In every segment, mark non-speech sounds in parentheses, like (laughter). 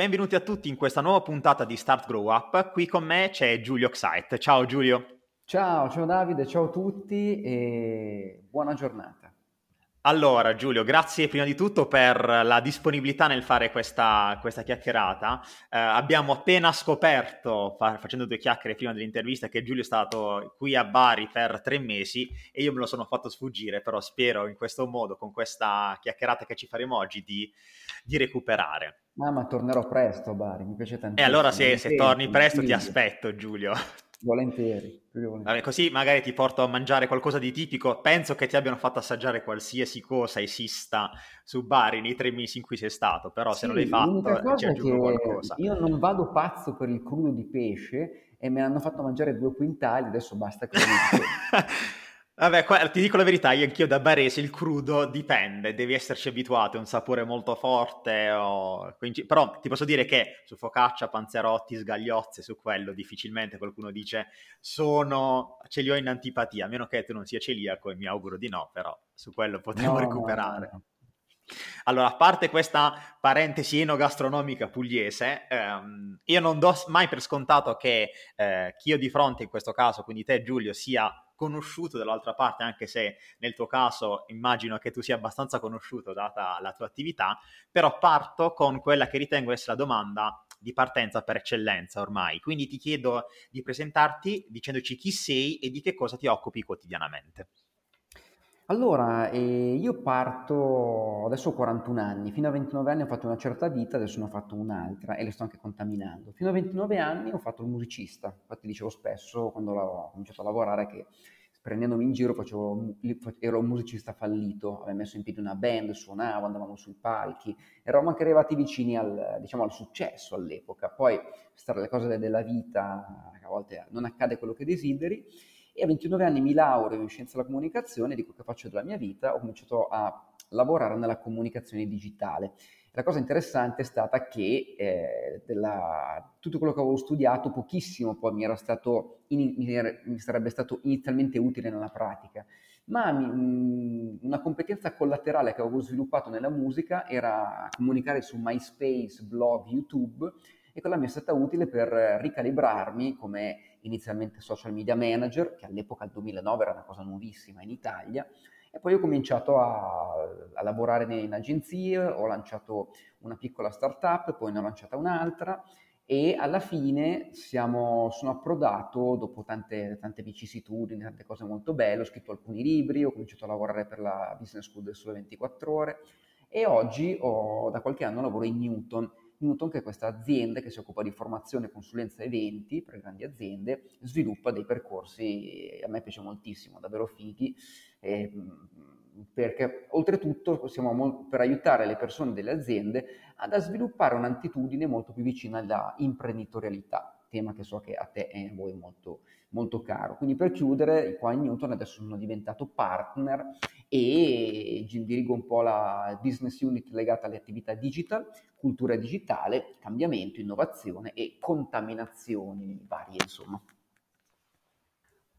Benvenuti a tutti in questa nuova puntata di Start Grow Up. Qui con me c'è Giulio Xite. Ciao Giulio. Ciao, ciao Davide, ciao a tutti e buona giornata. Allora Giulio, grazie prima di tutto per la disponibilità nel fare questa, questa chiacchierata. Eh, abbiamo appena scoperto, fa, facendo due chiacchiere prima dell'intervista, che Giulio è stato qui a Bari per tre mesi e io me lo sono fatto sfuggire, però spero in questo modo, con questa chiacchierata che ci faremo oggi, di, di recuperare. Ah, ma tornerò presto a Bari, mi piace tantissimo. E allora se, se torni presto ti aspetto, Giulio. Volentieri, volentieri. Vabbè, così magari ti porto a mangiare qualcosa di tipico. Penso che ti abbiano fatto assaggiare qualsiasi cosa esista su Bari nei tre mesi in cui sei stato, però sì, se non l'hai fatto ci aggiungo qualcosa. Io non vado pazzo per il crudo di pesce e me l'hanno fatto mangiare due quintali, adesso basta che (laughs) Vabbè, qua, ti dico la verità, io anch'io da barese il crudo dipende, devi esserci abituato, è un sapore molto forte, o... però ti posso dire che su focaccia, panzerotti, sgagliozze, su quello difficilmente qualcuno dice sono, ce li ho in antipatia, a meno che tu non sia celiaco e mi auguro di no, però su quello potremo no, recuperare. No. Allora, a parte questa parentesi enogastronomica pugliese, ehm, io non do mai per scontato che eh, chi ho di fronte in questo caso, quindi te Giulio, sia conosciuto dall'altra parte, anche se nel tuo caso immagino che tu sia abbastanza conosciuto data la tua attività, però parto con quella che ritengo essere la domanda di partenza per eccellenza ormai. Quindi ti chiedo di presentarti dicendoci chi sei e di che cosa ti occupi quotidianamente. Allora, eh, io parto, adesso ho 41 anni, fino a 29 anni ho fatto una certa vita, adesso ne ho fatto un'altra e le sto anche contaminando. Fino a 29 anni ho fatto il musicista, infatti dicevo spesso quando ho cominciato a lavorare che prendendomi in giro facevo, ero un musicista fallito, avevo messo in piedi una band, suonavo, andavamo sui palchi, eravamo anche arrivati vicini al, diciamo, al successo all'epoca. Poi, stare le cose della vita, a volte non accade quello che desideri, e a 29 anni mi laureo in scienza della comunicazione, dico che faccio della mia vita, ho cominciato a lavorare nella comunicazione digitale. La cosa interessante è stata che eh, della, tutto quello che avevo studiato, pochissimo poi mi, stato, in, mi, sarebbe stato inizialmente utile nella pratica, ma mi, mh, una competenza collaterale che avevo sviluppato nella musica era comunicare su MySpace, blog, YouTube e quella mi è stata utile per ricalibrarmi come inizialmente social media manager, che all'epoca, al 2009, era una cosa nuovissima in Italia, e poi ho cominciato a, a lavorare in agenzie, ho lanciato una piccola startup, poi ne ho lanciata un'altra e alla fine siamo, sono approdato dopo tante, tante vicissitudini, tante cose molto belle, ho scritto alcuni libri, ho cominciato a lavorare per la Business School del Sole 24 Ore e oggi ho, da qualche anno lavoro in Newton, Newton, che è questa azienda che si occupa di formazione, consulenza eventi per grandi aziende, sviluppa dei percorsi, a me piace moltissimo, davvero fighi, eh, perché oltretutto siamo per aiutare le persone delle aziende ad sviluppare un'attitudine molto più vicina alla imprenditorialità tema che so che a te e a voi è molto, molto caro. Quindi per chiudere, qua in Newton adesso sono diventato partner e dirigo un po' la business unit legata alle attività digital, cultura digitale, cambiamento, innovazione e contaminazioni varie, insomma.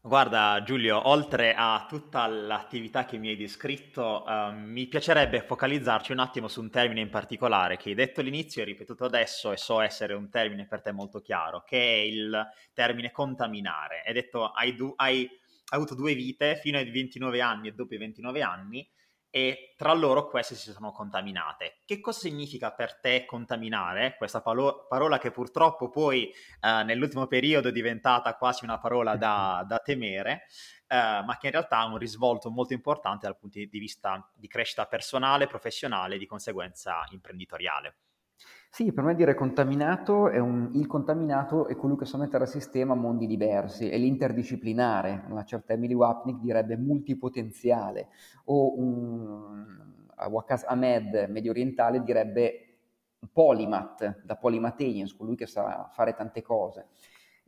Guarda Giulio, oltre a tutta l'attività che mi hai descritto, eh, mi piacerebbe focalizzarci un attimo su un termine in particolare che hai detto all'inizio e ripetuto adesso e so essere un termine per te molto chiaro, che è il termine contaminare. Hai detto hai, du- hai avuto due vite fino ai 29 anni e dopo i 29 anni e tra loro queste si sono contaminate. Che cosa significa per te contaminare? Questa palo- parola che purtroppo poi eh, nell'ultimo periodo è diventata quasi una parola da, da temere, eh, ma che in realtà ha un risvolto molto importante dal punto di vista di crescita personale, professionale e di conseguenza imprenditoriale. Sì, per me dire contaminato è un, il contaminato è colui che sa mettere a sistema mondi diversi, è l'interdisciplinare, una certa Emily Wapnick direbbe multipotenziale, o un, Waqas Ahmed medio orientale direbbe un polymath, da polymathenius, colui che sa fare tante cose.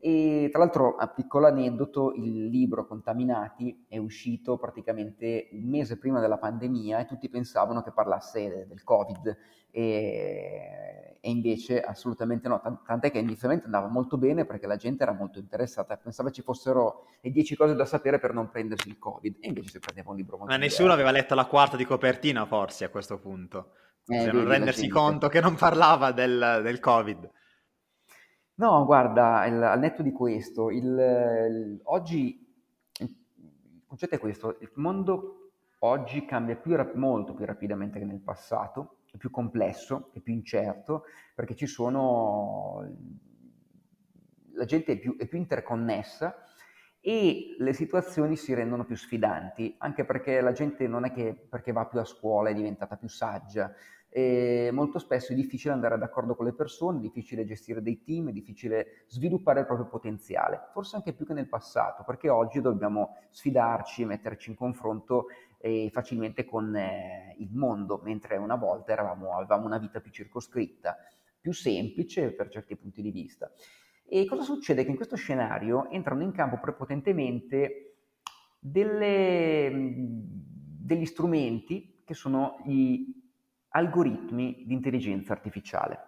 E tra l'altro, a piccolo aneddoto, il libro Contaminati è uscito praticamente un mese prima della pandemia e tutti pensavano che parlasse del Covid. E, e invece assolutamente no, tant'è che inizialmente andava molto bene perché la gente era molto interessata, pensava ci fossero le 10 cose da sapere per non prendersi il Covid. E invece si prendeva un libro molto Ma nessuno aveva letto la quarta di copertina forse a questo punto, eh, se non rendersi conto che non parlava del, del Covid. No, guarda, il, al netto di questo, il, il, oggi il concetto è questo, il mondo oggi cambia più, molto più rapidamente che nel passato, è più complesso, è più incerto, perché ci sono, la gente è più, è più interconnessa e le situazioni si rendono più sfidanti, anche perché la gente non è che perché va più a scuola è diventata più saggia, e molto spesso è difficile andare d'accordo con le persone, è difficile gestire dei team, è difficile sviluppare il proprio potenziale, forse anche più che nel passato, perché oggi dobbiamo sfidarci, metterci in confronto eh, facilmente con eh, il mondo, mentre una volta eravamo, avevamo una vita più circoscritta, più semplice per certi punti di vista. E cosa succede? Che in questo scenario entrano in campo prepotentemente delle, degli strumenti che sono gli algoritmi di intelligenza artificiale.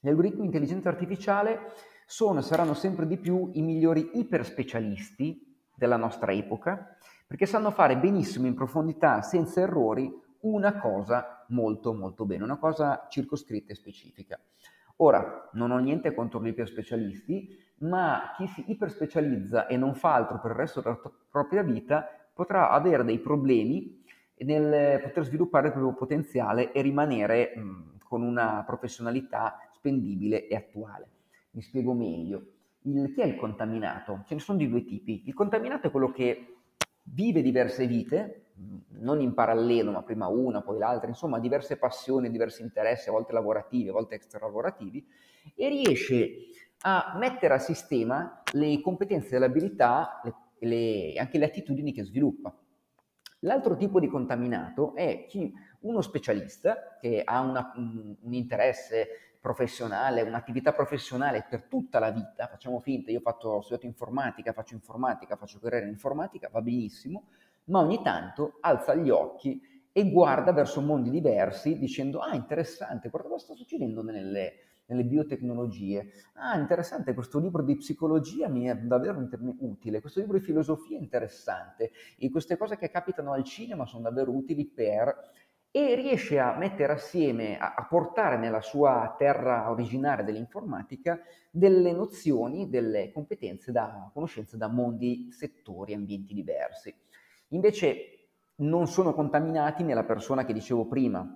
Gli algoritmi di intelligenza artificiale sono e saranno sempre di più i migliori iperspecialisti della nostra epoca, perché sanno fare benissimo in profondità, senza errori, una cosa molto molto bene, una cosa circoscritta e specifica. Ora, non ho niente contro gli iperspecialisti, ma chi si iperspecializza e non fa altro per il resto della propria vita potrà avere dei problemi nel poter sviluppare il proprio potenziale e rimanere mh, con una professionalità spendibile e attuale. Mi spiego meglio. Il, chi è il contaminato? Ce ne sono di due tipi. Il contaminato è quello che vive diverse vite, non in parallelo, ma prima una, poi l'altra, insomma, diverse passioni, diversi interessi, a volte lavorativi, a volte extralavorativi, e riesce a mettere a sistema le competenze le abilità e anche le attitudini che sviluppa. L'altro tipo di contaminato è chi, uno specialista che ha una, un, un, interesse professionale, un'attività professionale per tutta la vita, facciamo finta, io fatto, ho studiato informatica, faccio informatica, faccio carriera in informatica, va benissimo, ma ogni tanto alza gli occhi e guarda verso mondi diversi dicendo ah interessante, guarda cosa sta succedendo nelle, nelle biotecnologie. Ah, interessante, questo libro di psicologia mi è davvero utile, questo libro di filosofia è interessante, e queste cose che capitano al cinema sono davvero utili per... e riesce a mettere assieme, a, a portare nella sua terra originaria dell'informatica delle nozioni, delle competenze da conoscenze da mondi, settori, ambienti diversi. Invece non sono contaminati nella persona che dicevo prima,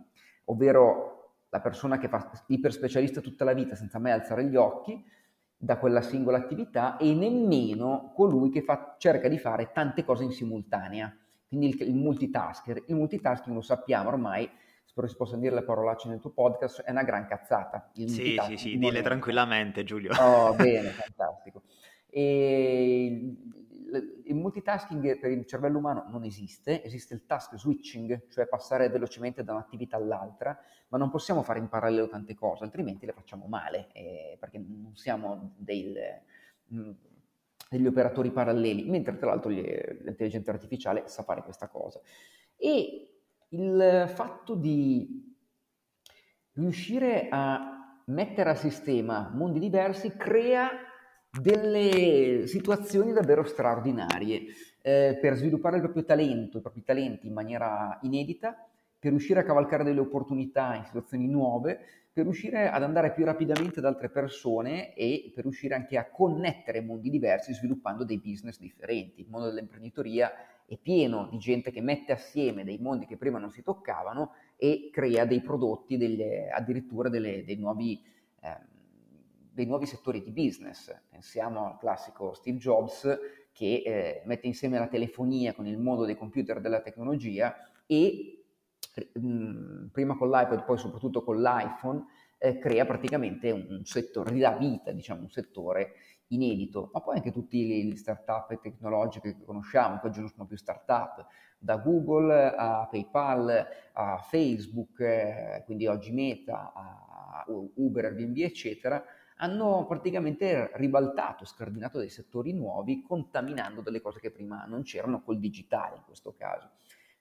ovvero la persona che fa iperspecialista tutta la vita senza mai alzare gli occhi da quella singola attività e nemmeno colui che fa, cerca di fare tante cose in simultanea. Quindi il, il multitasker. Il multitasking lo sappiamo ormai, spero si possano dire le parolacce nel tuo podcast, è una gran cazzata. Sì, sì, sì, dille tranquillamente Giulio. Oh, (laughs) bene, fantastico. E il multitasking per il cervello umano non esiste, esiste il task switching, cioè passare velocemente da un'attività all'altra, ma non possiamo fare in parallelo tante cose, altrimenti le facciamo male, eh, perché non siamo del, mm, degli operatori paralleli, mentre tra l'altro l'intelligenza artificiale sa fare questa cosa. E il fatto di riuscire a mettere a sistema mondi diversi crea delle situazioni davvero straordinarie eh, per sviluppare il proprio talento, i propri talenti in maniera inedita, per riuscire a cavalcare delle opportunità in situazioni nuove, per riuscire ad andare più rapidamente ad altre persone e per riuscire anche a connettere mondi diversi sviluppando dei business differenti. Il mondo dell'imprenditoria è pieno di gente che mette assieme dei mondi che prima non si toccavano e crea dei prodotti, delle, addirittura delle, dei nuovi... Eh, dei nuovi settori di business. Pensiamo al classico Steve Jobs che eh, mette insieme la telefonia con il mondo dei computer e della tecnologia e mh, mm, prima con l'iPad, poi soprattutto con l'iPhone, eh, crea praticamente un settore, ridà vita, diciamo, un settore inedito, ma poi anche tutti gli start-up tecnologiche che conosciamo, che oggi non sono più start-up, da Google a PayPal a Facebook, eh, quindi oggi Meta, a Uber, Airbnb, eccetera, hanno praticamente ribaltato, scardinato dei settori nuovi, contaminando delle cose che prima non c'erano col digitale in questo caso.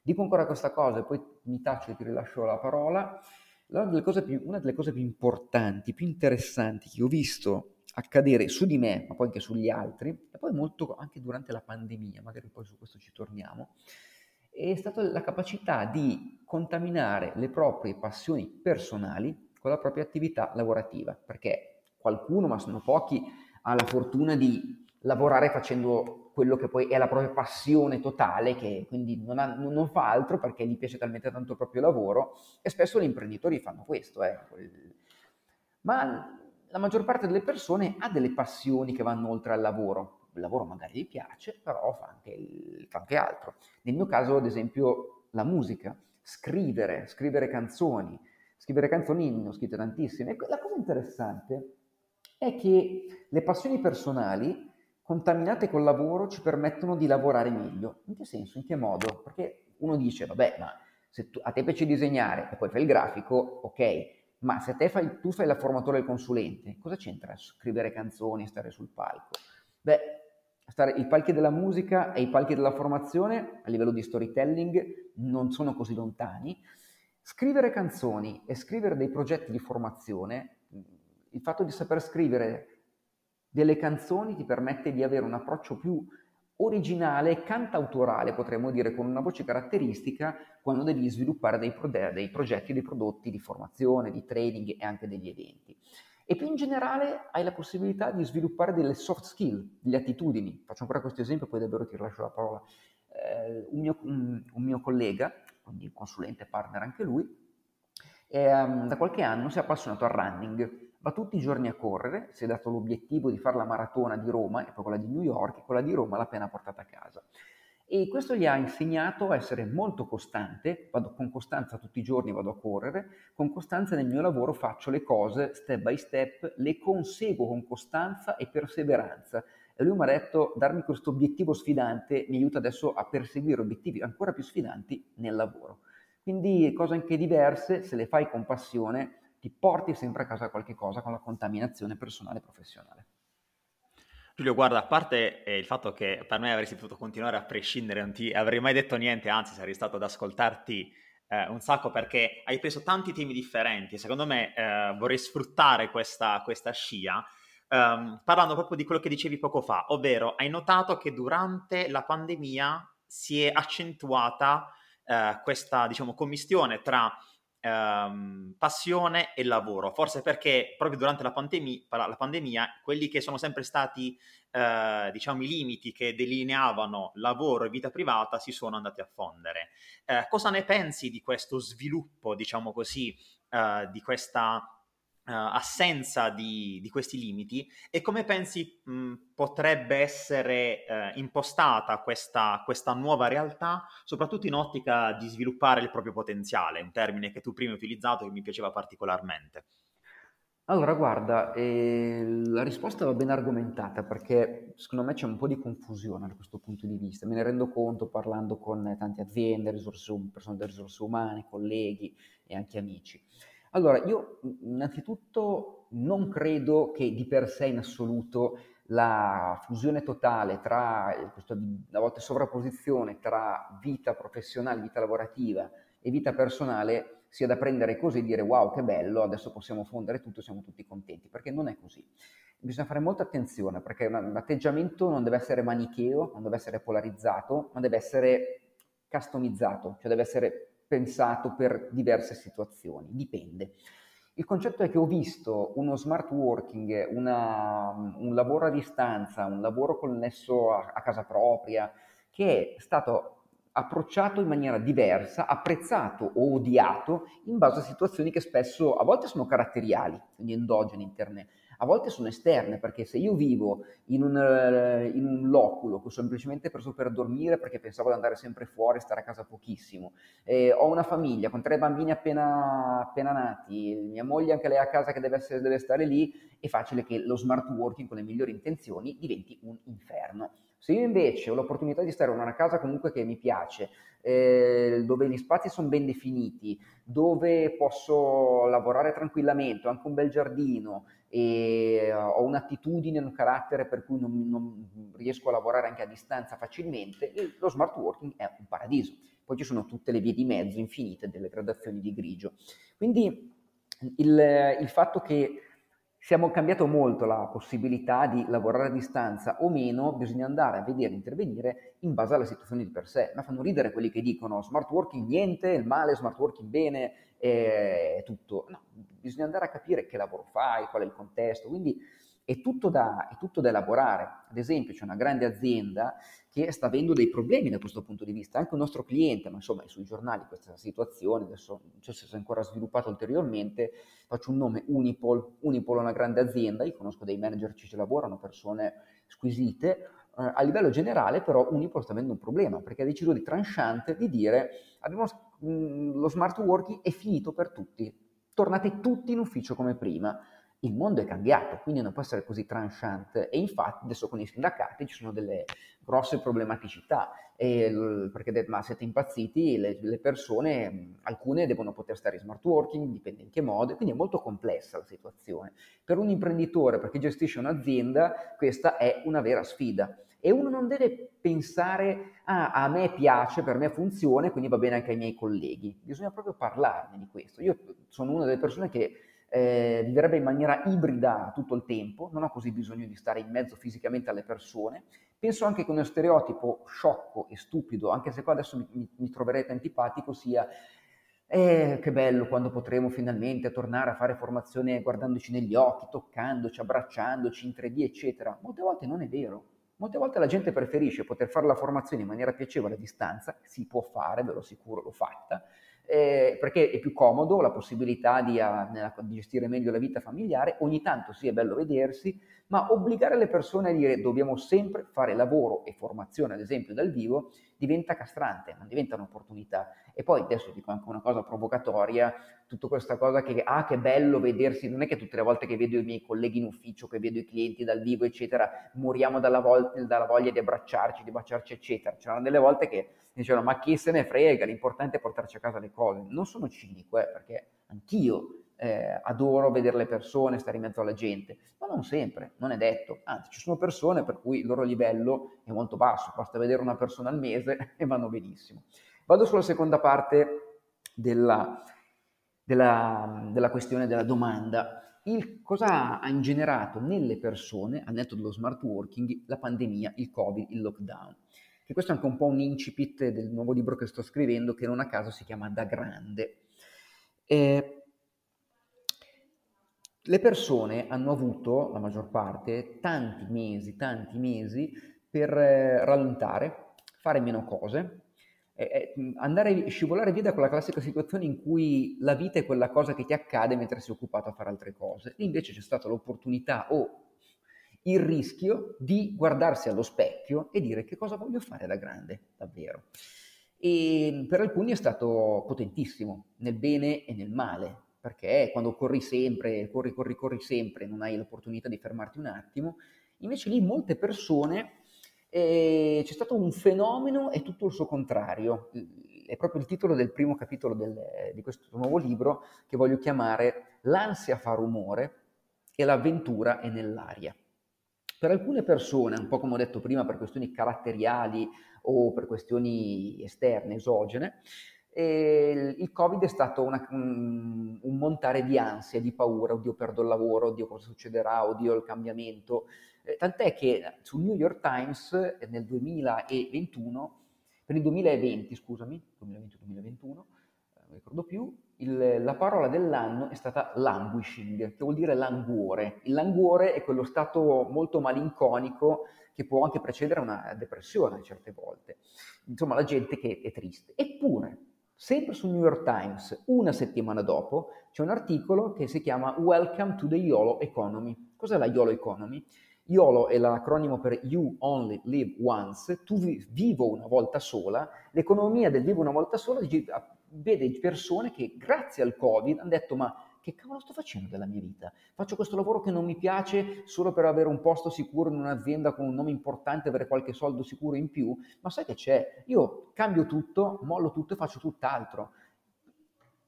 Dico ancora questa cosa e poi mi taccio e ti rilascio la parola. Una delle, più, una delle cose più importanti, più interessanti che ho visto accadere su di me, ma poi anche sugli altri, e poi molto anche durante la pandemia, magari poi su questo ci torniamo, è stata la capacità di contaminare le proprie passioni personali con la propria attività lavorativa, perché qualcuno, ma sono pochi, ha la fortuna di lavorare facendo quello che poi è la propria passione totale, che quindi non, ha, non fa altro perché gli piace talmente tanto il proprio lavoro, e spesso gli imprenditori fanno questo. Eh. Ma la maggior parte delle persone ha delle passioni che vanno oltre al lavoro. Il lavoro magari gli piace, però fa anche, fa anche altro. Nel mio caso, ad esempio, la musica, scrivere, scrivere canzoni. Scrivere canzoni ne ho scritte tantissime. la cosa interessante è che le passioni personali contaminate col lavoro ci permettono di lavorare meglio. In che senso? In che modo? Perché uno dice, vabbè, ma se tu, a te piace disegnare e poi fai il grafico, ok, ma se te fai, tu fai la formatore e il consulente, cosa c'entra scrivere canzoni e stare sul palco? Beh, stare, i palchi della musica e i palchi della formazione a livello di storytelling non sono così lontani. Scrivere canzoni e scrivere dei progetti di formazione, il fatto di saper scrivere delle canzoni ti permette di avere un approccio più originale, cantautorale, potremmo dire, con una voce caratteristica quando devi sviluppare dei, pro- dei progetti, dei prodotti di formazione, di training e anche degli eventi. E più in generale hai la possibilità di sviluppare delle soft skill, delle attitudini. Faccio ancora questo esempio, poi davvero ti lascio la parola. Eh, un, mio, un, un, mio, collega, quindi consulente partner anche lui, eh, da qualche anno si è appassionato al running va tutti i giorni a correre, si è dato l'obiettivo di fare la maratona di Roma e poi quella di New York e quella di Roma l'ha appena portata a casa. E questo gli ha insegnato a essere molto costante, vado con costanza tutti i giorni, vado a correre, con costanza nel mio lavoro faccio le cose step by step, le conseguo con costanza e perseveranza. E lui mi ha detto, darmi questo obiettivo sfidante mi aiuta adesso a perseguire obiettivi ancora più sfidanti nel lavoro. Quindi cose anche diverse, se le fai con passione, ti porti sempre a casa qualche cosa con la contaminazione personale e professionale. Giulio, guarda, a parte eh, il fatto che per me avresti potuto continuare a prescindere, non ti avrei mai detto niente, anzi sarei stato ad ascoltarti eh, un sacco perché hai preso tanti temi differenti e secondo me eh, vorrei sfruttare questa, questa scia ehm, parlando proprio di quello che dicevi poco fa, ovvero hai notato che durante la pandemia si è accentuata eh, questa diciamo, commistione tra ehm, passione e lavoro, forse perché proprio durante la, pandemia, la pandemia quelli che sono sempre stati eh, diciamo i limiti che delineavano lavoro e vita privata si sono andati a fondere. Eh, cosa ne pensi di questo sviluppo, diciamo così, eh, di questa assenza di, di, questi limiti e come pensi mh, potrebbe essere uh, impostata questa, questa, nuova realtà, soprattutto in ottica di sviluppare il proprio potenziale, un termine che tu prima hai utilizzato e che mi piaceva particolarmente. Allora, guarda, eh, la risposta va ben argomentata perché secondo me c'è un po' di confusione da questo punto di vista. Me ne rendo conto parlando con tante aziende, risorse, persone delle risorse umane, colleghi e anche amici. Allora, io innanzitutto non credo che di per sé in assoluto la fusione totale tra, questa, a volte sovrapposizione tra vita professionale, vita lavorativa e vita personale sia da prendere così e dire wow che bello, adesso possiamo fondere tutto, siamo tutti contenti, perché non è così. Bisogna fare molta attenzione perché l'atteggiamento non deve essere manicheo, non deve essere polarizzato, ma deve essere customizzato, cioè deve essere pensato per diverse situazioni, dipende. Il concetto è che ho visto uno smart working, una, un lavoro a distanza, un lavoro connesso a, a casa propria, che è stato approcciato in maniera diversa, apprezzato o odiato in base a situazioni che spesso a volte sono caratteriali, quindi endogene interne, a volte sono esterne, perché se io vivo in un, eh, in un loculo che ho semplicemente preso per dormire perché pensavo di andare sempre fuori e stare a casa pochissimo, eh, ho una famiglia con tre bambini appena, appena nati, mia moglie anche lei a casa che deve, essere, deve stare lì, è facile che lo smart working con le migliori intenzioni diventi un inferno. Se io invece ho l'opportunità di stare in una casa comunque che mi piace, eh, dove gli spazi sono ben definiti, dove posso lavorare tranquillamente, ho anche un bel giardino e ho un'attitudine, un carattere per cui non, non riesco a lavorare anche a distanza facilmente, lo smart working è un paradiso. Poi ci sono tutte le vie di mezzo infinite delle gradazioni di grigio. Quindi il, il fatto che siamo cambiato molto la possibilità di lavorare a distanza o meno, bisogna andare a vedere, intervenire in base alla situazione di per sé. Ma fanno ridere quelli che dicono smart working niente, il male, smart working bene, è tutto. No, bisogna andare a capire che lavoro fai, qual è il contesto. Quindi è tutto, da, è tutto da elaborare. Ad esempio, c'è una grande azienda che sta avendo dei problemi da questo punto di vista, anche un nostro cliente, ma insomma è sui giornali questa situazione, adesso non so se si è ancora sviluppata ulteriormente, faccio un nome Unipol, Unipol è una grande azienda, io conosco dei manager che ci lavorano, persone squisite, eh, a livello generale però Unipol sta avendo un problema perché ha deciso di tranchante di dire abbiamo, mh, mm, lo smart working è finito per tutti, tornate tutti in ufficio come prima il mondo è cambiato, quindi non può essere così tranchant e infatti adesso con i sindacati ci sono delle grosse problematicità, e, perché ma siete impazziti, le, le, persone, alcune devono poter stare in smart working, dipende in che modo, quindi è molto complessa la situazione. Per un imprenditore, per chi gestisce un'azienda, questa è una vera sfida. E uno non deve pensare, ah, a me piace, per me funziona, quindi va bene anche ai miei colleghi. Bisogna proprio parlarne di questo. Io sono una delle persone che eh, viverebbe in maniera ibrida tutto il tempo, non ho così bisogno di stare in mezzo fisicamente alle persone. Penso anche che uno stereotipo sciocco e stupido, anche se qua adesso mi, mi, mi troverete antipatico, sia eh, che bello quando potremo finalmente tornare a fare formazione guardandoci negli occhi, toccandoci, abbracciandoci in 3D, eccetera. Molte volte non è vero. Molte volte la gente preferisce poter fare la formazione in maniera piacevole a distanza, si può fare, ve lo assicuro, l'ho fatta, eh, perché è più comodo, la possibilità di, a, nella, di, gestire meglio la vita familiare, ogni tanto sì è bello vedersi, ma obbligare le persone a dire dobbiamo sempre fare lavoro e formazione, ad esempio dal vivo, diventa castrante, non diventa un'opportunità. E poi adesso dico anche una cosa provocatoria, tutta questa cosa che, ah che bello vedersi, non è che tutte le volte che vedo i miei colleghi in ufficio, che vedo i clienti dal vivo, eccetera, moriamo dalla, vol- dalla voglia di abbracciarci, di baciarci, eccetera. C'erano delle volte che dicevano ma chi se ne frega, l'importante è portarci a casa le cose. Non sono cinico, eh, perché anch'io eh, adoro vedere le persone, stare in mezzo alla gente, ma non sempre, non è detto. Anzi, ci sono persone per cui il loro livello è molto basso, basta vedere una persona al mese (laughs) e vanno benissimo. Vado sulla seconda parte della, della, della questione della domanda. Il, cosa ha ingenerato nelle persone, al netto dello smart working, la pandemia, il Covid, il lockdown? Che questo è anche un po' un incipit del nuovo libro che sto scrivendo, che non a caso si chiama Da Grande. Eh, le persone hanno avuto, la maggior parte, tanti mesi, tanti mesi per eh, rallentare, fare meno cose, eh, andare scivolare via da quella classica situazione in cui la vita è quella cosa che ti accade mentre sei occupato a fare altre cose. Invece c'è stata l'opportunità o il rischio di guardarsi allo specchio e dire che cosa voglio fare da grande, davvero. E per alcuni è stato potentissimo, nel bene e nel male, perché quando corri sempre, corri, corri, corri sempre, non hai l'opportunità di fermarti un attimo, invece lì molte persone eh, c'è stato un fenomeno e tutto il suo contrario. È proprio il titolo del primo capitolo del, di questo nuovo libro che voglio chiamare L'ansia fa rumore e l'avventura è nell'aria. Per alcune persone, un po' come ho detto prima, per questioni caratteriali o per questioni esterne, esogene, e il Covid è stato una, un, montare di ansia, di paura, oddio perdo il lavoro, oddio cosa succederà, oddio il cambiamento. Eh, tant'è che sul New York Times eh, nel 2021, per il 2020, scusami, 2020-2021, eh, non ricordo più, il, la parola dell'anno è stata languishing, che vuol dire languore. Il languore è quello stato molto malinconico che può anche precedere una depressione certe volte. Insomma, la gente che è triste. Eppure, Sempre sul New York Times, una settimana dopo, c'è un articolo che si chiama Welcome to the YOLO Economy. Cos'è la YOLO Economy? YOLO è l'acronimo per You Only Live Once, tu vivo una volta sola. L'economia del vivo una volta sola vede persone che grazie al Covid hanno detto ma che cavolo sto facendo della mia vita? Faccio questo lavoro che non mi piace solo per avere un posto sicuro in un'azienda con un nome importante, avere qualche soldo sicuro in più, ma sai che c'è? Io cambio tutto, mollo tutto e faccio tutt'altro.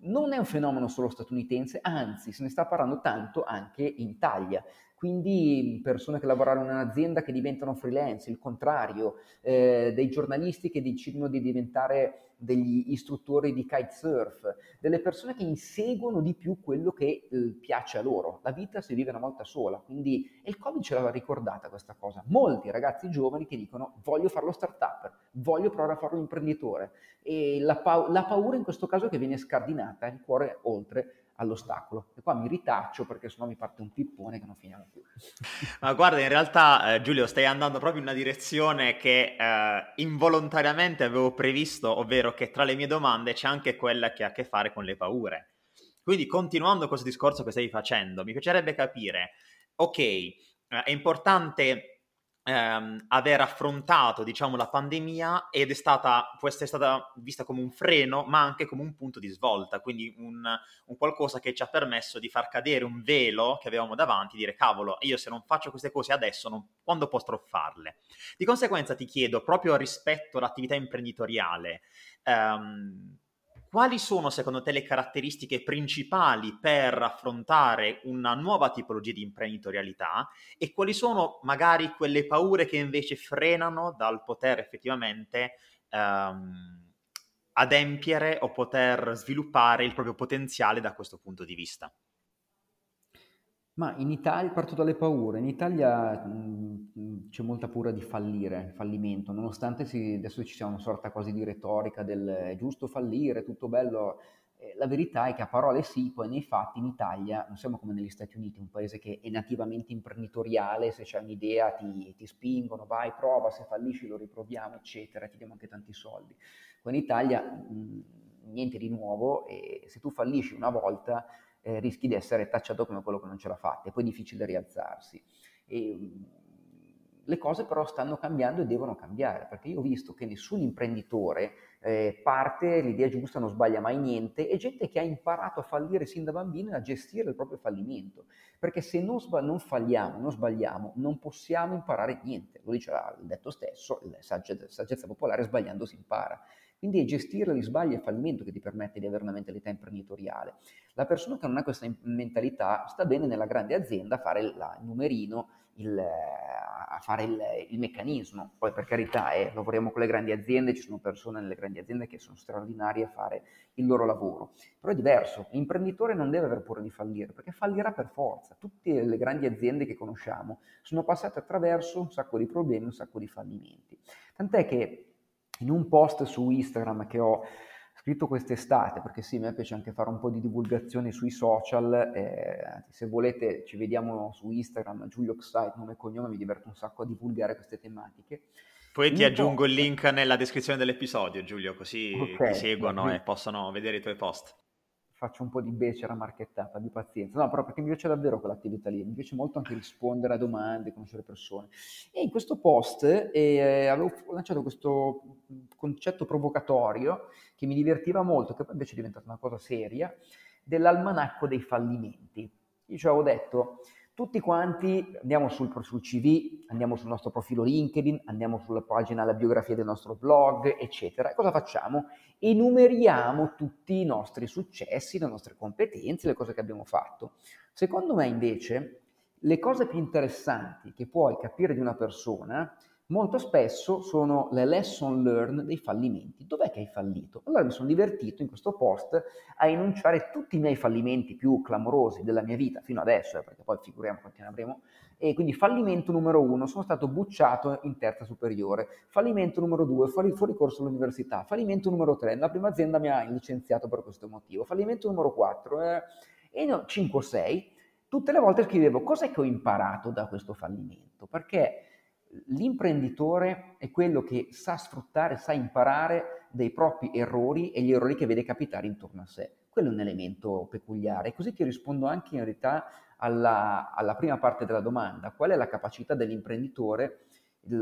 Non è un fenomeno solo statunitense, anzi se ne sta parlando tanto anche in Italia quindi persone che lavorano in un'azienda che diventano freelance, il contrario, eh, dei giornalisti che decidono di diventare degli istruttori di kitesurf, delle persone che inseguono di più quello che eh, piace a loro. La vita si vive una volta sola, quindi e il Covid ce l'aveva ricordata questa cosa. Molti ragazzi giovani che dicono voglio fare lo start-up, voglio provare a fare l'imprenditore e la, pa- la paura in questo caso che viene scardinata, il cuore oltre all'ostacolo. E qua mi ritaccio perché sennò mi parte un pippone che non finiamo più. Ma guarda, in realtà eh, Giulio stai andando proprio in una direzione che eh, involontariamente avevo previsto, ovvero che tra le mie domande c'è anche quella che ha a che fare con le paure. Quindi continuando questo discorso che stai facendo, mi piacerebbe capire, ok, eh, è importante ehm, aver affrontato, diciamo, la pandemia ed è stata, può essere stata vista come un freno, ma anche come un punto di svolta, quindi un, un qualcosa che ci ha permesso di far cadere un velo che avevamo davanti, dire cavolo, io se non faccio queste cose adesso, non, quando potrò farle? Di conseguenza ti chiedo, proprio rispetto all'attività imprenditoriale, ehm, quali sono secondo te le caratteristiche principali per affrontare una nuova tipologia di imprenditorialità e quali sono magari quelle paure che invece frenano dal poter effettivamente um, adempiere o poter sviluppare il proprio potenziale da questo punto di vista? Ma in Italia, parto dalle paure, in Italia mh, c'è molta paura di fallire, fallimento, nonostante si, adesso ci sia una sorta quasi di retorica del è giusto fallire, tutto bello, eh, la verità è che a parole sì, poi nei fatti in Italia non siamo come negli Stati Uniti, un paese che è nativamente imprenditoriale, se c'è un'idea ti, ti spingono, vai, prova, se fallisci lo riproviamo, eccetera, ti diamo anche tanti soldi. Qua in Italia mh, niente di nuovo e se tu fallisci una volta eh, rischi di essere tacciato come quello che non ce l'ha fatta, e poi è difficile rialzarsi. E, mm, le cose però stanno cambiando e devono cambiare, perché io ho visto che nessun imprenditore eh, parte l'idea giusta, non sbaglia mai niente, e gente che ha imparato a fallire sin da bambino e a gestire il proprio fallimento, perché se non, sba- non falliamo, non sbagliamo, non possiamo imparare niente, lo dice il detto stesso, la saggezza popolare, sbagliando si impara. Quindi è gestire gli sbagli e il fallimento che ti permette di avere una mentalità imprenditoriale. La persona che non ha questa mentalità sta bene nella grande azienda a fare il numerino, il, a fare il, il, meccanismo. Poi per carità, eh, lavoriamo con le grandi aziende, ci sono persone nelle grandi aziende che sono straordinarie a fare il loro lavoro. Però è diverso, l'imprenditore non deve aver paura di fallire, perché fallirà per forza. Tutte le grandi aziende che conosciamo sono passate attraverso un sacco di problemi, un sacco di fallimenti. Tant'è che in un post su Instagram che ho scritto quest'estate, perché sì, a me piace anche fare un po' di divulgazione sui social, eh, se volete ci vediamo su Instagram, Giulio Xite, nome e cognome, mi diverto un sacco a divulgare queste tematiche. Poi in ti aggiungo post... il link nella descrizione dell'episodio, Giulio, così okay, ti seguono e possono vedere i tuoi post faccio un po' di becera marchettata, di pazienza. No, però perché mi piace davvero quell'attività lì, mi piace molto anche rispondere a domande, conoscere persone. E in questo post eh, avevo lanciato questo concetto provocatorio che mi divertiva molto, che poi invece è diventata una cosa seria, dell'almanacco dei fallimenti. Io ci avevo detto, tutti quanti andiamo sul, sul, CV, andiamo sul nostro profilo LinkedIn, andiamo sulla pagina, la biografia del nostro blog, eccetera. E cosa facciamo? Enumeriamo tutti i nostri successi, le nostre competenze, le cose che abbiamo fatto. Secondo me invece le cose più interessanti che puoi capire di una persona molto spesso sono le lesson learned dei fallimenti. Dov'è che hai fallito? Allora mi sono divertito in questo post a enunciare tutti i miei fallimenti più clamorosi della mia vita fino adesso, eh, perché poi figuriamo quanti ne avremo. E quindi fallimento numero uno, sono stato bucciato in terza superiore. Fallimento numero due, fuori, fuori corso all'università. Fallimento numero tre, la prima azienda mi ha licenziato per questo motivo. Fallimento numero quattro, eh, e no, 5 o 6. Tutte le volte scrivevo cos'è che ho imparato da questo fallimento, perché l'imprenditore è quello che sa sfruttare, sa imparare dei propri errori e gli errori che vede capitare intorno a sé. Quello è un elemento peculiare. Così ti rispondo anche in realtà alla, alla prima parte della domanda. Qual è la capacità dell'imprenditore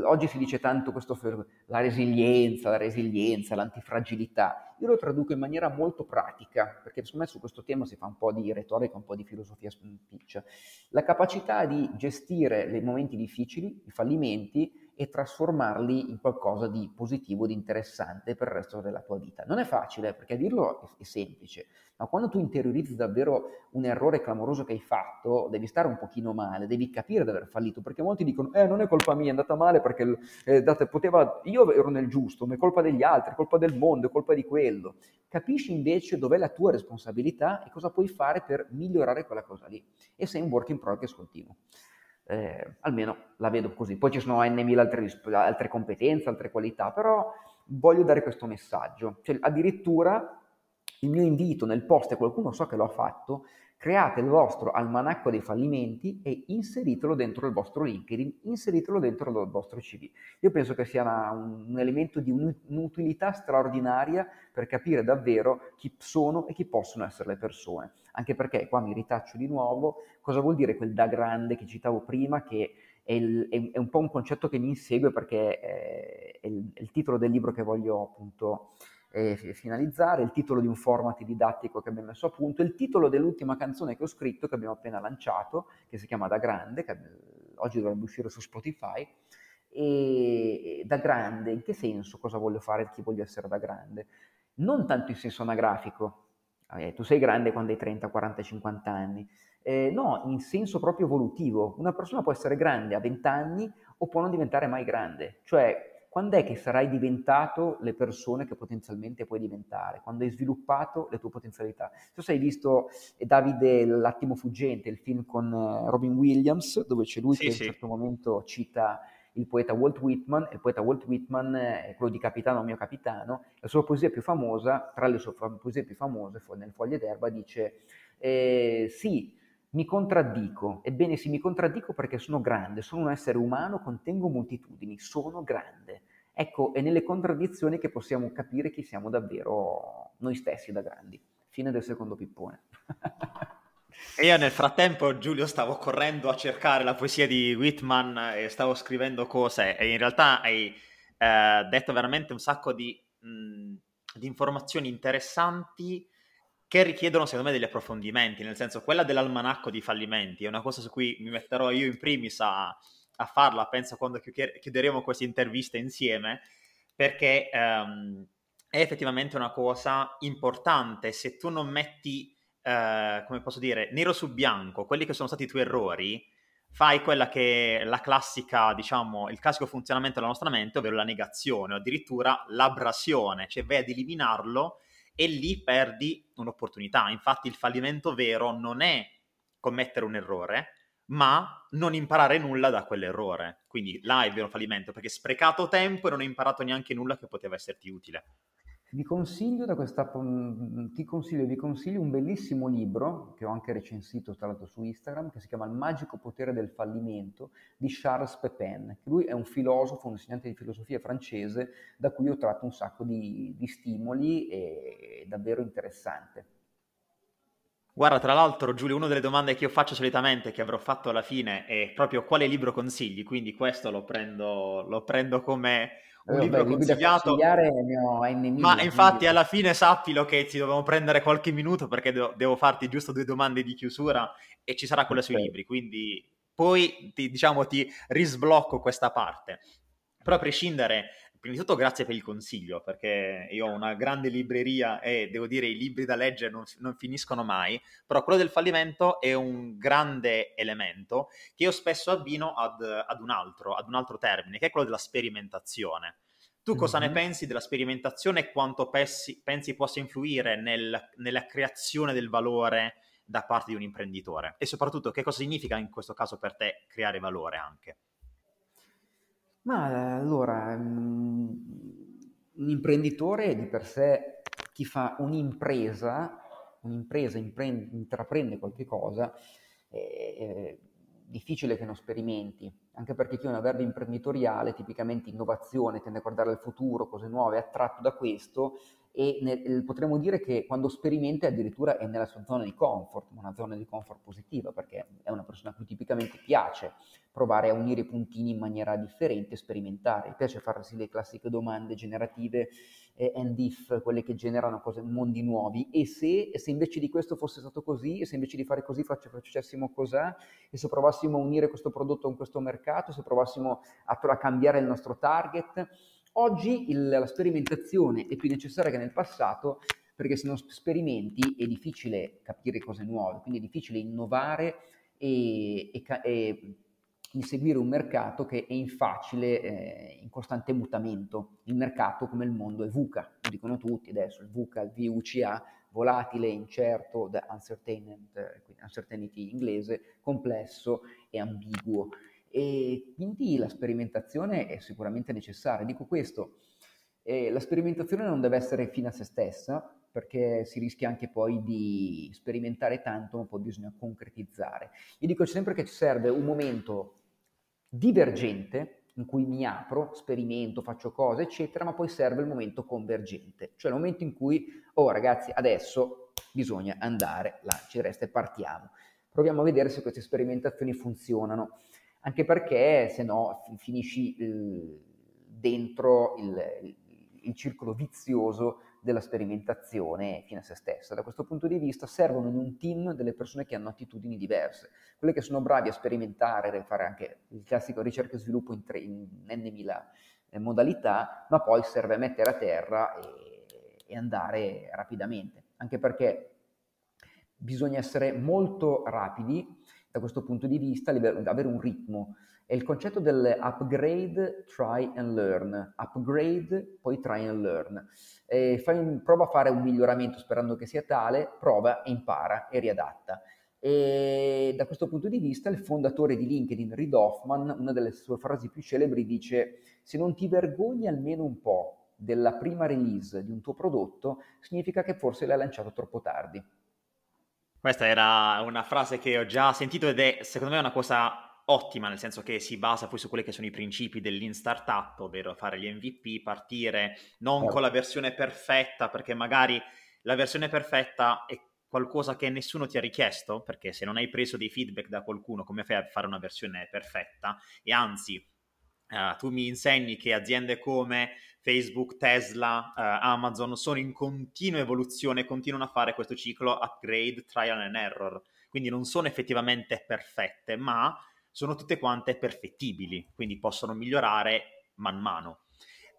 Oggi si dice tanto questo, la resilienza, la resilienza, l'antifragilità. Io lo traduco in maniera molto pratica, perché secondo me su questo tema si fa un po' di retorica, un po' di filosofia spiccia. La capacità di gestire i momenti difficili, i fallimenti, e trasformarli in qualcosa di positivo, di interessante per il resto della tua vita. Non è facile, perché a dirlo è, semplice, ma quando tu interiorizzi davvero un errore clamoroso che hai fatto, devi stare un pochino male, devi capire di aver fallito, perché molti dicono, eh, non è colpa mia, è andata male perché eh, date, poteva, io ero nel giusto, ma è colpa degli altri, è colpa del mondo, è colpa di quello. Capisci invece dov'è la tua responsabilità e cosa puoi fare per migliorare quella cosa lì. E sei un work in progress continuo. Eh, almeno la vedo così. Poi ci sono n altre, altre competenze, altre qualità, però voglio dare questo messaggio. Cioè, addirittura il mio invito nel post, e qualcuno so che lo ha fatto, create il vostro almanacco dei fallimenti e inseritelo dentro il vostro LinkedIn, inseritelo dentro il vostro CV. Io penso che sia una, un, elemento di un'utilità straordinaria per capire davvero chi sono e chi possono essere le persone. Anche perché, qua mi ritaccio di nuovo, cosa vuol dire quel da grande che citavo prima, che è, il, è un po' un concetto che mi insegue perché è, è, il, è il titolo del libro che voglio appunto eh, finalizzare, il titolo di un format didattico che abbiamo messo a punto, il titolo dell'ultima canzone che ho scritto, che abbiamo appena lanciato, che si chiama Da Grande, che oggi dovrebbe uscire su Spotify. E da grande, in che senso? Cosa voglio fare? Chi voglio essere da grande? Non tanto in senso anagrafico, eh, tu sei grande quando hai 30, 40, 50 anni. Eh, no, in senso proprio evolutivo. Una persona può essere grande a 20 anni o può non diventare mai grande. Cioè, quando è che sarai diventato le persone che potenzialmente puoi diventare? Quando hai sviluppato le tue potenzialità. Tu sei visto eh, Davide L'attimo fuggente, il film con eh, Robin Williams, dove c'è lui sì, che sì. a un certo momento cita il poeta Walt Whitman, il poeta Walt Whitman è quello di Capitano mio capitano, la sua poesia più famosa, tra le sue poesie più famose, nel Foglie d'erba, dice eh, sì, mi contraddico, ebbene sì, mi contraddico perché sono grande, sono un essere umano, contengo moltitudini, sono grande. Ecco, è nelle contraddizioni che possiamo capire chi siamo davvero noi stessi da grandi. Fine del secondo pippone. E io nel frattempo, Giulio, stavo correndo a cercare la poesia di Whitman e stavo scrivendo cose e in realtà hai eh, detto veramente un sacco di, mh, di, informazioni interessanti che richiedono secondo me degli approfondimenti, nel senso quella dell'almanacco di fallimenti è una cosa su cui mi metterò io in primis a, a farla, penso quando chiuderemo queste interviste insieme, perché um, è effettivamente una cosa importante. Se tu non metti eh, come posso dire, nero su bianco, quelli che sono stati i tuoi errori, fai quella che è la classica, diciamo, il classico funzionamento della nostra mente, ovvero la negazione o addirittura l'abrasione, cioè vai ad eliminarlo e lì perdi un'opportunità. Infatti il fallimento vero non è commettere un errore, ma non imparare nulla da quell'errore. Quindi là è il vero fallimento, perché sprecato tempo e non hai imparato neanche nulla che poteva esserti utile. Vi consiglio, da questa, ti consiglio, vi consiglio un bellissimo libro che ho anche recensito tra l'altro su Instagram che si chiama Il magico potere del fallimento di Charles Pepin. Lui è un filosofo, un insegnante di filosofia francese da cui ho tratto un sacco di, di stimoli e davvero interessante. Guarda, tra l'altro, Giulio, una delle domande che io faccio solitamente, che avrò fatto alla fine, è proprio quale libro consigli, quindi questo lo prendo, lo prendo come un eh, libro beh, consigliato. Ma infatti alla fine sappilo che ti dobbiamo prendere qualche minuto perché devo, devo farti giusto due domande di chiusura e ci sarà quella okay. sui libri, quindi poi ti, diciamo ti risblocco questa parte. Però a prescindere, prima di tutto grazie per il consiglio, perché io ho una grande libreria e devo dire i libri da leggere non, non, finiscono mai, però quello del fallimento è un grande elemento che io spesso abbino ad, ad, un, altro, ad un altro termine, che è quello della sperimentazione. Tu cosa mm-hmm. ne pensi della sperimentazione e quanto pensi, pensi possa influire nel, nella creazione del valore da parte di un imprenditore? E soprattutto che cosa significa in questo caso per te creare valore anche? Ma allora, mhmm, un imprenditore di per sé, chi fa un'impresa, un'impresa imprende, intraprende qualche cosa, è difficile che non sperimenti, anche perché chi ha una verba imprenditoriale, tipicamente innovazione, tende a guardare al futuro, cose nuove, è attratto da questo e nel, potremmo dire che quando sperimenta addirittura è nella sua zona di comfort, una zona di comfort positiva, perché è una persona a cui tipicamente piace provare a unire i puntini in maniera differente, sperimentare. Piace farsi le classiche domande generative eh, and if, quelle che generano cose, mondi nuovi. E se, se, invece di questo fosse stato così, e se invece di fare così facessimo cos'è, e se provassimo a unire questo prodotto con questo mercato, se provassimo a, a cambiare il nostro target. Oggi il, la sperimentazione è più necessaria che nel passato perché se non sperimenti è difficile capire cose nuove, quindi è difficile innovare e, e, e inseguire un mercato che è in facile, eh, in costante mutamento. Il mercato, come il mondo, è VUCA, lo dicono tutti adesso, il VUCA, il VUCA, volatile, incerto, the uncertainty inglese, complesso e ambiguo. E la sperimentazione è sicuramente necessaria. Dico questo, eh, la sperimentazione non deve essere fine a se stessa, perché si rischia anche poi di sperimentare tanto, ma poi bisogna concretizzare. Io dico sempre che ci serve un momento divergente in cui mi apro, sperimento, faccio cose, eccetera, ma poi serve il momento convergente, cioè il momento in cui, oh ragazzi, adesso bisogna andare là, ci resta e partiamo. Proviamo a vedere se queste sperimentazioni funzionano, anche perché se no finisci eh, dentro il, il circolo vizioso della sperimentazione fine a se stessa. Da questo punto di vista servono in un team delle persone che hanno attitudini diverse, quelle che sono bravi a sperimentare, a fare anche il classico ricerca e sviluppo in, in n eh, modalità, ma poi serve mettere a terra e, e andare rapidamente, anche perché bisogna essere molto rapidi da questo punto di vista, avere un ritmo è il concetto dell'upgrade, try and learn, upgrade, poi try and learn. E fai, prova a fare un miglioramento sperando che sia tale, prova e impara e riadatta. E da questo punto di vista il fondatore di LinkedIn, Reid Hoffman, una delle sue frasi più celebri dice se non ti vergogni almeno un po' della prima release di un tuo prodotto, significa che forse l'hai lanciato troppo tardi. Questa era una frase che ho già sentito ed è secondo me una cosa ottima, nel senso che si basa poi su quelli che sono i principi dell'in startup, ovvero fare gli MVP, partire non con la versione perfetta, perché magari la versione perfetta è qualcosa che nessuno ti ha richiesto, perché se non hai preso dei feedback da qualcuno, come fai a fare una versione perfetta? E anzi, Uh, tu mi insegni che aziende come Facebook, Tesla, uh, Amazon sono in continua evoluzione, continuano a fare questo ciclo upgrade, trial and error. Quindi non sono effettivamente perfette, ma sono tutte quante perfettibili, quindi possono migliorare man mano.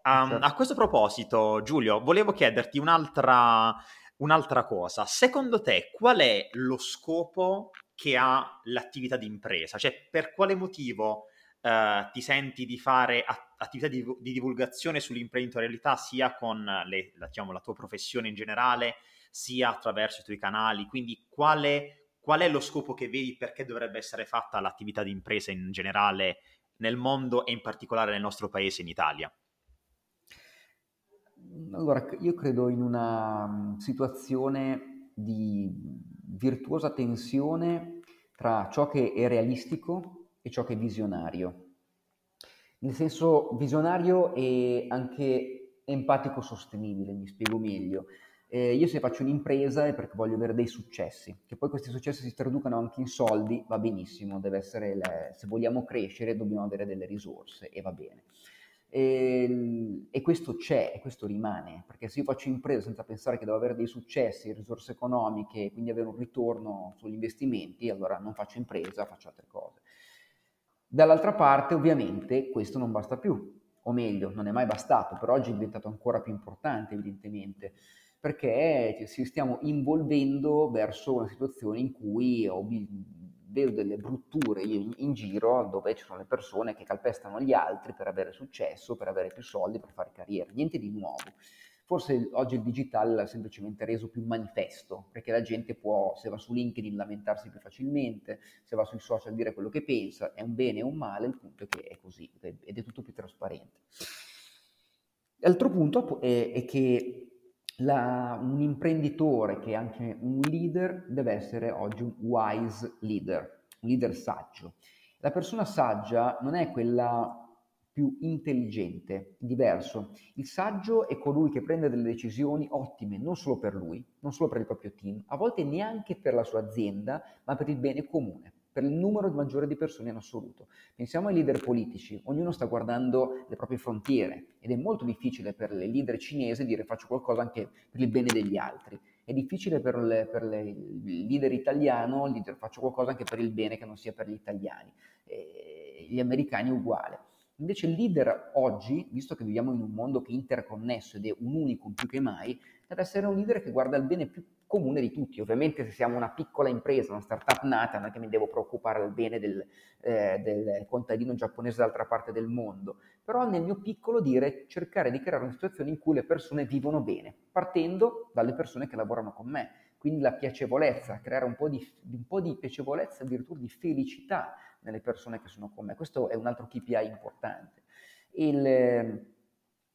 Um, certo. A questo proposito, Giulio, volevo chiederti un'altra, un'altra cosa. Secondo te, qual è lo scopo che ha l'attività di impresa? Cioè, per quale motivo uh, ti senti di fare attività di, di, divulgazione sull'imprenditorialità sia con le, la, diciamo, la tua professione in generale, sia attraverso i tuoi canali? Quindi, quale qual è lo scopo che vedi perché dovrebbe essere fatta l'attività di impresa in generale nel mondo e in particolare nel nostro paese, in Italia? Allora, io credo in una mm, situazione di virtuosa tensione tra ciò che è realistico e ciò che è visionario. Nel senso visionario e anche empatico sostenibile, mi spiego meglio eh, io se faccio un'impresa è perché voglio avere dei successi, che poi questi successi si traducano anche in soldi, va benissimo, deve essere le, se vogliamo crescere dobbiamo avere delle risorse e va bene. E, ehm, e, questo c'è e questo rimane, perché se io faccio impresa senza pensare che devo avere dei successi, risorse economiche, quindi avere un ritorno sugli investimenti, allora non faccio impresa, faccio altre cose. Dall'altra parte, ovviamente, questo non basta più, o meglio, non è mai bastato, però oggi è diventato ancora più importante, evidentemente perché ci stiamo involvendo verso una situazione in cui vedo delle brutture in, in, giro dove ci sono le persone che calpestano gli altri per avere successo, per avere più soldi, per fare carriera, niente di nuovo. Forse oggi il digital l'ha semplicemente reso più manifesto, perché la gente può, se va su LinkedIn, lamentarsi più facilmente, se va sui social dire quello che pensa, è un bene o un male, il punto è che è così ed è tutto più trasparente. L'altro punto è, è che la, un imprenditore che è anche un leader deve essere oggi un wise leader, un leader saggio. La persona saggia non è quella più intelligente, diverso. Il saggio è colui che prende delle decisioni ottime, non solo per lui, non solo per il proprio team, a volte neanche per la sua azienda, ma per il bene comune. per il numero maggiore di persone in assoluto. Pensiamo ai leader politici, ognuno sta guardando le proprie frontiere ed è molto difficile per le leader cinesi dire faccio qualcosa anche per il bene degli altri. È difficile per, le, per le, il leader italiano dire faccio qualcosa anche per il bene che non sia per gli italiani. E gli americani uguale. Invece il leader oggi, visto che viviamo in un mondo che è interconnesso ed è un unicum più che mai, deve essere un leader che guarda il bene più comune di tutti. Ovviamente se siamo una piccola impresa, una startup nata, non è che mi devo preoccupare del bene del, eh, del contadino giapponese dall'altra parte del mondo, però nel mio piccolo dire cercare di creare una situazione in cui le persone vivono bene, partendo dalle persone che lavorano con me. Quindi la piacevolezza, creare un po' di, un po di piacevolezza, addirittura di felicità nelle persone che sono con me. Questo è un altro KPI importante. Il,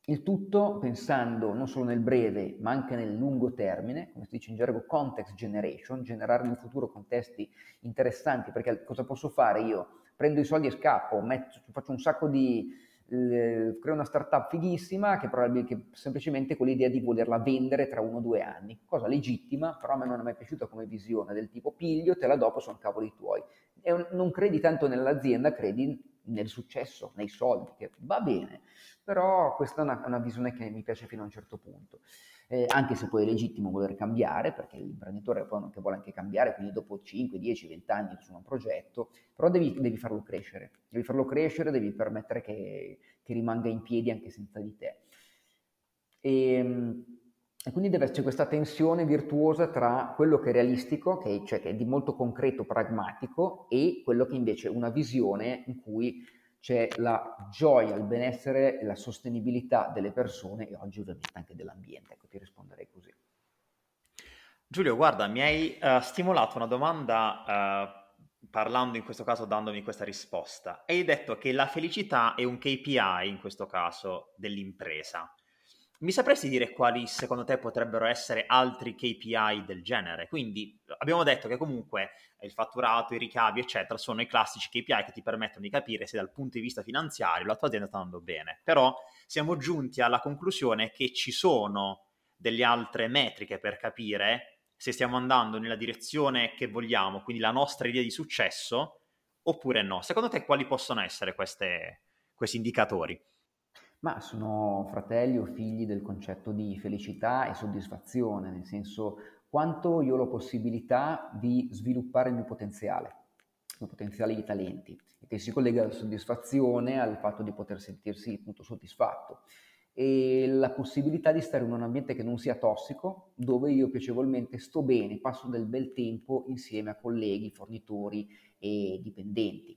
il tutto pensando non solo nel breve, ma anche nel lungo termine, come si dice in gergo context generation, generare nel futuro contesti interessanti, perché cosa posso fare io? Prendo i soldi e scappo, metto, faccio un sacco di... Eh, creo una startup fighissima che, che semplicemente con l'idea di volerla vendere tra uno o due anni, cosa legittima, però a me non è mai piaciuta come visione del tipo piglio, te la dopo sono cavoli tuoi. E non credi tanto nell'azienda, credi nel successo, nei soldi, che va bene, però questa è una, una visione che mi piace fino a un certo punto. Eh, anche se poi è legittimo voler cambiare, perché l'imprenditore poi che vuole anche cambiare, quindi dopo 5, 10, 20 anni su un progetto, però devi, devi, farlo crescere, devi farlo crescere, devi permettere che, che rimanga in piedi anche senza di te. E, ehm, e quindi deve esserci questa tensione virtuosa tra quello che è realistico, che, cioè che è di molto concreto, pragmatico, e quello che invece è una visione in cui c'è la gioia, il benessere e la sostenibilità delle persone e oggi ovviamente anche dell'ambiente. Ecco, ti risponderei così. Giulio, guarda, mi hai uh, stimolato una domanda uh, parlando in questo caso dandomi questa risposta. Hai detto che la felicità è un KPI in questo caso dell'impresa. Mi sapresti dire quali secondo te potrebbero essere altri KPI del genere? Quindi abbiamo detto che comunque il fatturato, i ricavi, eccetera, sono i classici KPI che ti permettono di capire se dal punto di vista finanziario la tua azienda sta andando bene. Però siamo giunti alla conclusione che ci sono delle altre metriche per capire se stiamo andando nella direzione che vogliamo, quindi la nostra idea di successo, oppure no. Secondo te quali possono essere queste, questi indicatori? Ma sono fratelli o figli del concetto di felicità e soddisfazione, nel senso quanto io ho la possibilità di sviluppare il mio potenziale, il mio potenziale di talenti, che si collega alla soddisfazione, al fatto di poter sentirsi appunto soddisfatto e la possibilità di stare in un ambiente che non sia tossico, dove io piacevolmente sto bene, passo del bel tempo insieme a colleghi, fornitori e dipendenti.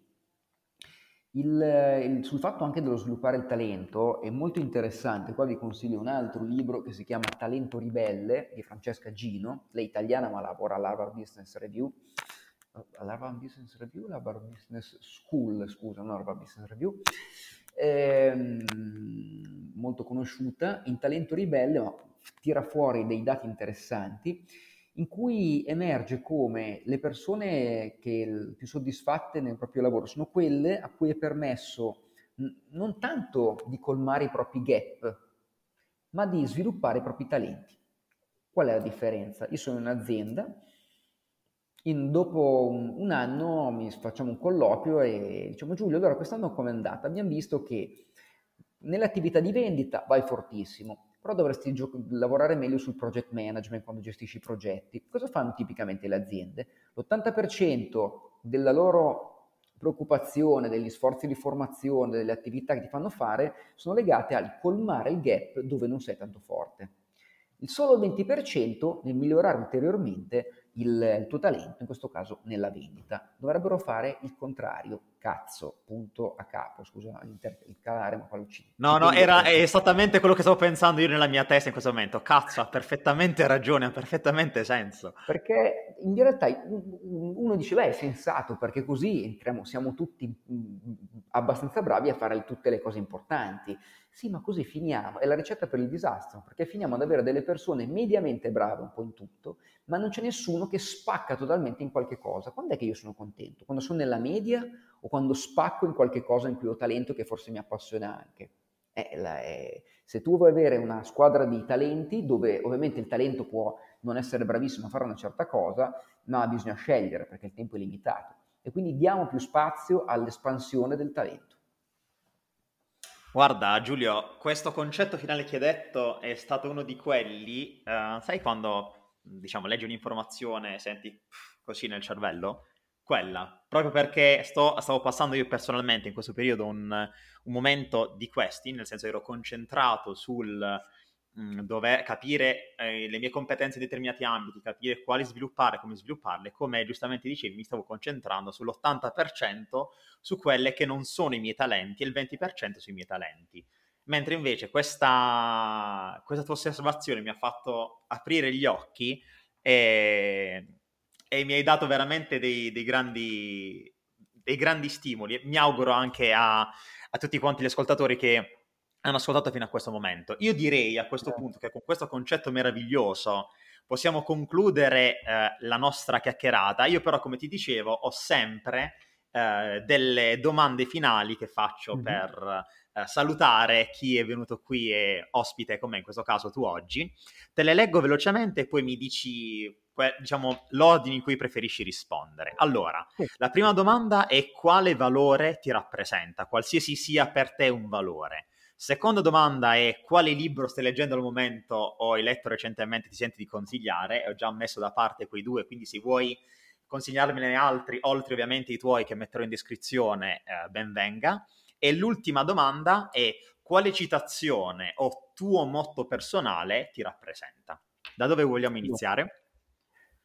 Il, il, sul fatto anche dello sviluppare il talento è molto interessante, qua vi consiglio un altro libro che si chiama Talento ribelle di Francesca Gino, lei è italiana ma lavora all'Harvard Business Review, all'Harvard Business Review, l'Harvard Business School, scusa, non Harvard Business Review, ehm, molto conosciuta, in Talento ribelle ma tira fuori dei dati interessanti in cui emerge come le persone che più soddisfatte nel proprio lavoro sono quelle a cui è permesso non tanto di colmare i propri gap, ma di sviluppare i propri talenti. Qual è la differenza? Io sono in un'azienda, in, dopo un, un, anno mi facciamo un colloquio e diciamo Giulio, allora quest'anno com'è andata? Abbiamo visto che nell'attività di vendita vai fortissimo, però dovresti gio- lavorare meglio sul project management quando gestisci i progetti. Cosa fanno tipicamente le aziende? L'80% della loro preoccupazione, degli sforzi di formazione, delle attività che ti fanno fare sono legate al colmare il gap dove non sei tanto forte. Il solo 20% nel migliorare ulteriormente il, il, tuo talento, in questo caso nella vendita. Dovrebbero fare il contrario, cazzo, punto a capo, scusa il calare, ma quello ci... No, no, era esattamente quello che stavo pensando io nella mia testa in questo momento, cazzo, ha perfettamente ragione, ha perfettamente senso. Perché in realtà uno dice, beh, è sensato, perché così entriamo, siamo tutti abbastanza bravi a fare tutte le cose importanti. Sì, ma così finiamo, è la ricetta per il disastro, perché finiamo ad avere delle persone mediamente brave un po' in tutto, ma non c'è nessuno che spacca totalmente in qualche cosa. Quando è che io sono contento? Quando sono nella media o quando spacco in qualche cosa in cui ho talento che forse mi appassiona anche? Eh, la, eh, se tu vuoi avere una squadra di talenti, dove ovviamente il talento può non essere bravissimo a fare una certa cosa, ma bisogna scegliere perché il tempo è limitato. e quindi diamo più spazio all'espansione del talento. Guarda Giulio, questo concetto finale che hai detto è stato uno di quelli, uh, sai quando diciamo leggi un'informazione senti così nel cervello? Quella, proprio perché sto, stavo passando io personalmente in questo periodo un, un momento di questi, nel senso ero concentrato sul mh, dover capire eh, le mie competenze in determinati ambiti, capire quali sviluppare, come svilupparle, come giustamente dicevi, mi stavo concentrando sull'80% su quelle che non sono i miei talenti e il 20% sui miei talenti. Mentre invece questa, questa tua osservazione mi ha fatto aprire gli occhi e, e mi hai dato veramente dei, dei, grandi, dei grandi stimoli. Mi auguro anche a, a tutti quanti gli ascoltatori che hanno ascoltato fino a questo momento. Io direi a questo punto che con questo concetto meraviglioso possiamo concludere eh, la nostra chiacchierata. Io però, come ti dicevo, ho sempre eh, delle domande finali che faccio mm-hmm. per salutare chi è venuto qui e ospite come in questo caso tu oggi. Te le leggo velocemente e poi mi dici diciamo, l'ordine in cui preferisci rispondere. Allora, la prima domanda è quale valore ti rappresenta, qualsiasi sia per te un valore. Seconda domanda è quale libro stai leggendo al momento o hai letto recentemente ti senti di consigliare? Ho già messo da parte quei due, quindi se vuoi consigliarmene altri, oltre ovviamente i tuoi che metterò in descrizione, eh, ben venga. E l'ultima domanda è quale citazione o tuo motto personale ti rappresenta? Da dove vogliamo iniziare?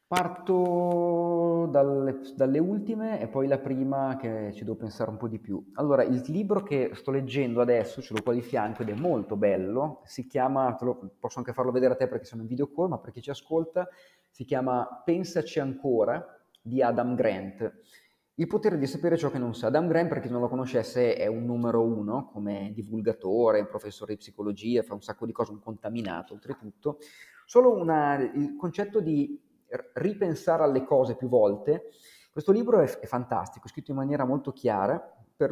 Parto dalle, dalle, ultime e poi la prima che ci devo pensare un po' di più. Allora, il libro che sto leggendo adesso, ce l'ho qua di fianco ed è molto bello, si chiama, lo, posso anche farlo vedere a te perché sono in video call, ma per chi ci ascolta, si chiama Pensaci ancora di Adam Grant. Il potere di sapere ciò che non sa. Adam Grant, per chi non lo conoscesse, è un numero uno come divulgatore, professore di psicologia, fa un sacco di cose, un contaminato oltretutto. Solo una, il concetto di ripensare alle cose più volte. Questo libro è, è fantastico, è scritto in maniera molto chiara, per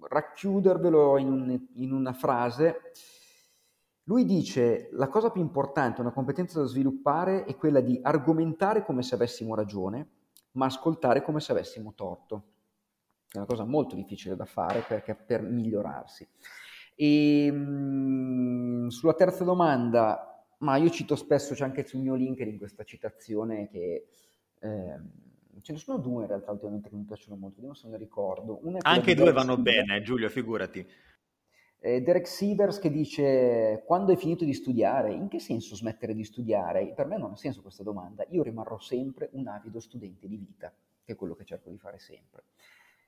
racchiudervelo in, un, in una frase. Lui dice la cosa più importante, una competenza da sviluppare è quella di argomentare come se avessimo ragione, ma ascoltare come se avessimo torto. È una cosa molto difficile da fare perché, per migliorarsi. E mh, sulla terza domanda, ma io cito spesso, c'è anche sul mio LinkedIn questa citazione che... Eh, ce ne sono due in realtà ultimamente che mi piacciono molto, vediamo se ne ricordo. anche due vanno bene, Giulio, figurati. Eh, Derek Sivers che dice quando hai finito di studiare, in che senso smettere di studiare? Per me non ha senso questa domanda, io rimarrò sempre un avido studente di vita, che è quello che cerco di fare sempre.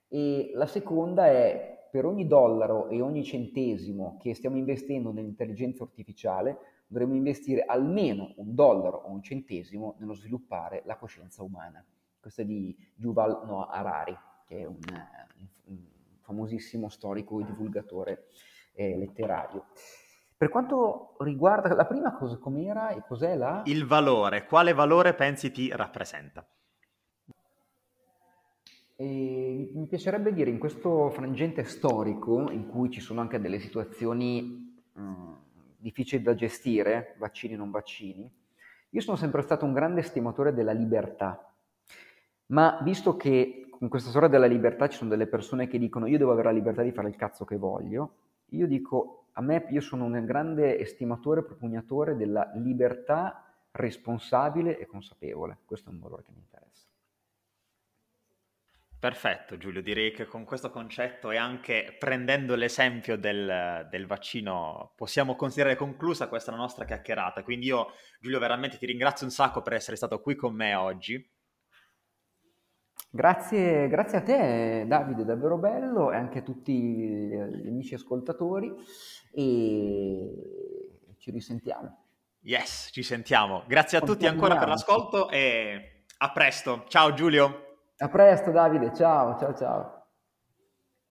E la seconda è per ogni dollaro e ogni centesimo che stiamo investendo nell'intelligenza artificiale, dovremmo investire almeno un dollaro o un centesimo nello sviluppare la coscienza umana. Questo è di Yuval Noah Harari, che è un, un famosissimo storico e divulgatore eh, letterario. Per quanto riguarda la prima cosa, com'era e cos'è la... Il valore, quale valore pensi ti rappresenta? E mi piacerebbe dire in questo frangente storico, in cui ci sono anche delle situazioni mh, mm, difficili da gestire, vaccini o non vaccini, io sono sempre stato un grande stimatore della libertà, ma visto che con questa storia della libertà ci sono delle persone che dicono io devo avere la libertà di fare il cazzo che voglio, io dico a me, io sono un grande estimatore, propugnatore della libertà responsabile e consapevole, questo è un valore che mi interessa. Perfetto Giulio, direi che con questo concetto e anche prendendo l'esempio del, del, vaccino possiamo considerare conclusa questa nostra chiacchierata. Quindi io Giulio veramente ti ringrazio un sacco per essere stato qui con me oggi. Grazie, grazie a te Davide, davvero bello e anche a tutti gli amici ascoltatori e ci risentiamo. Yes, ci sentiamo. Grazie a tutti ancora per l'ascolto e a presto. Ciao Giulio. A presto Davide, ciao, ciao, ciao.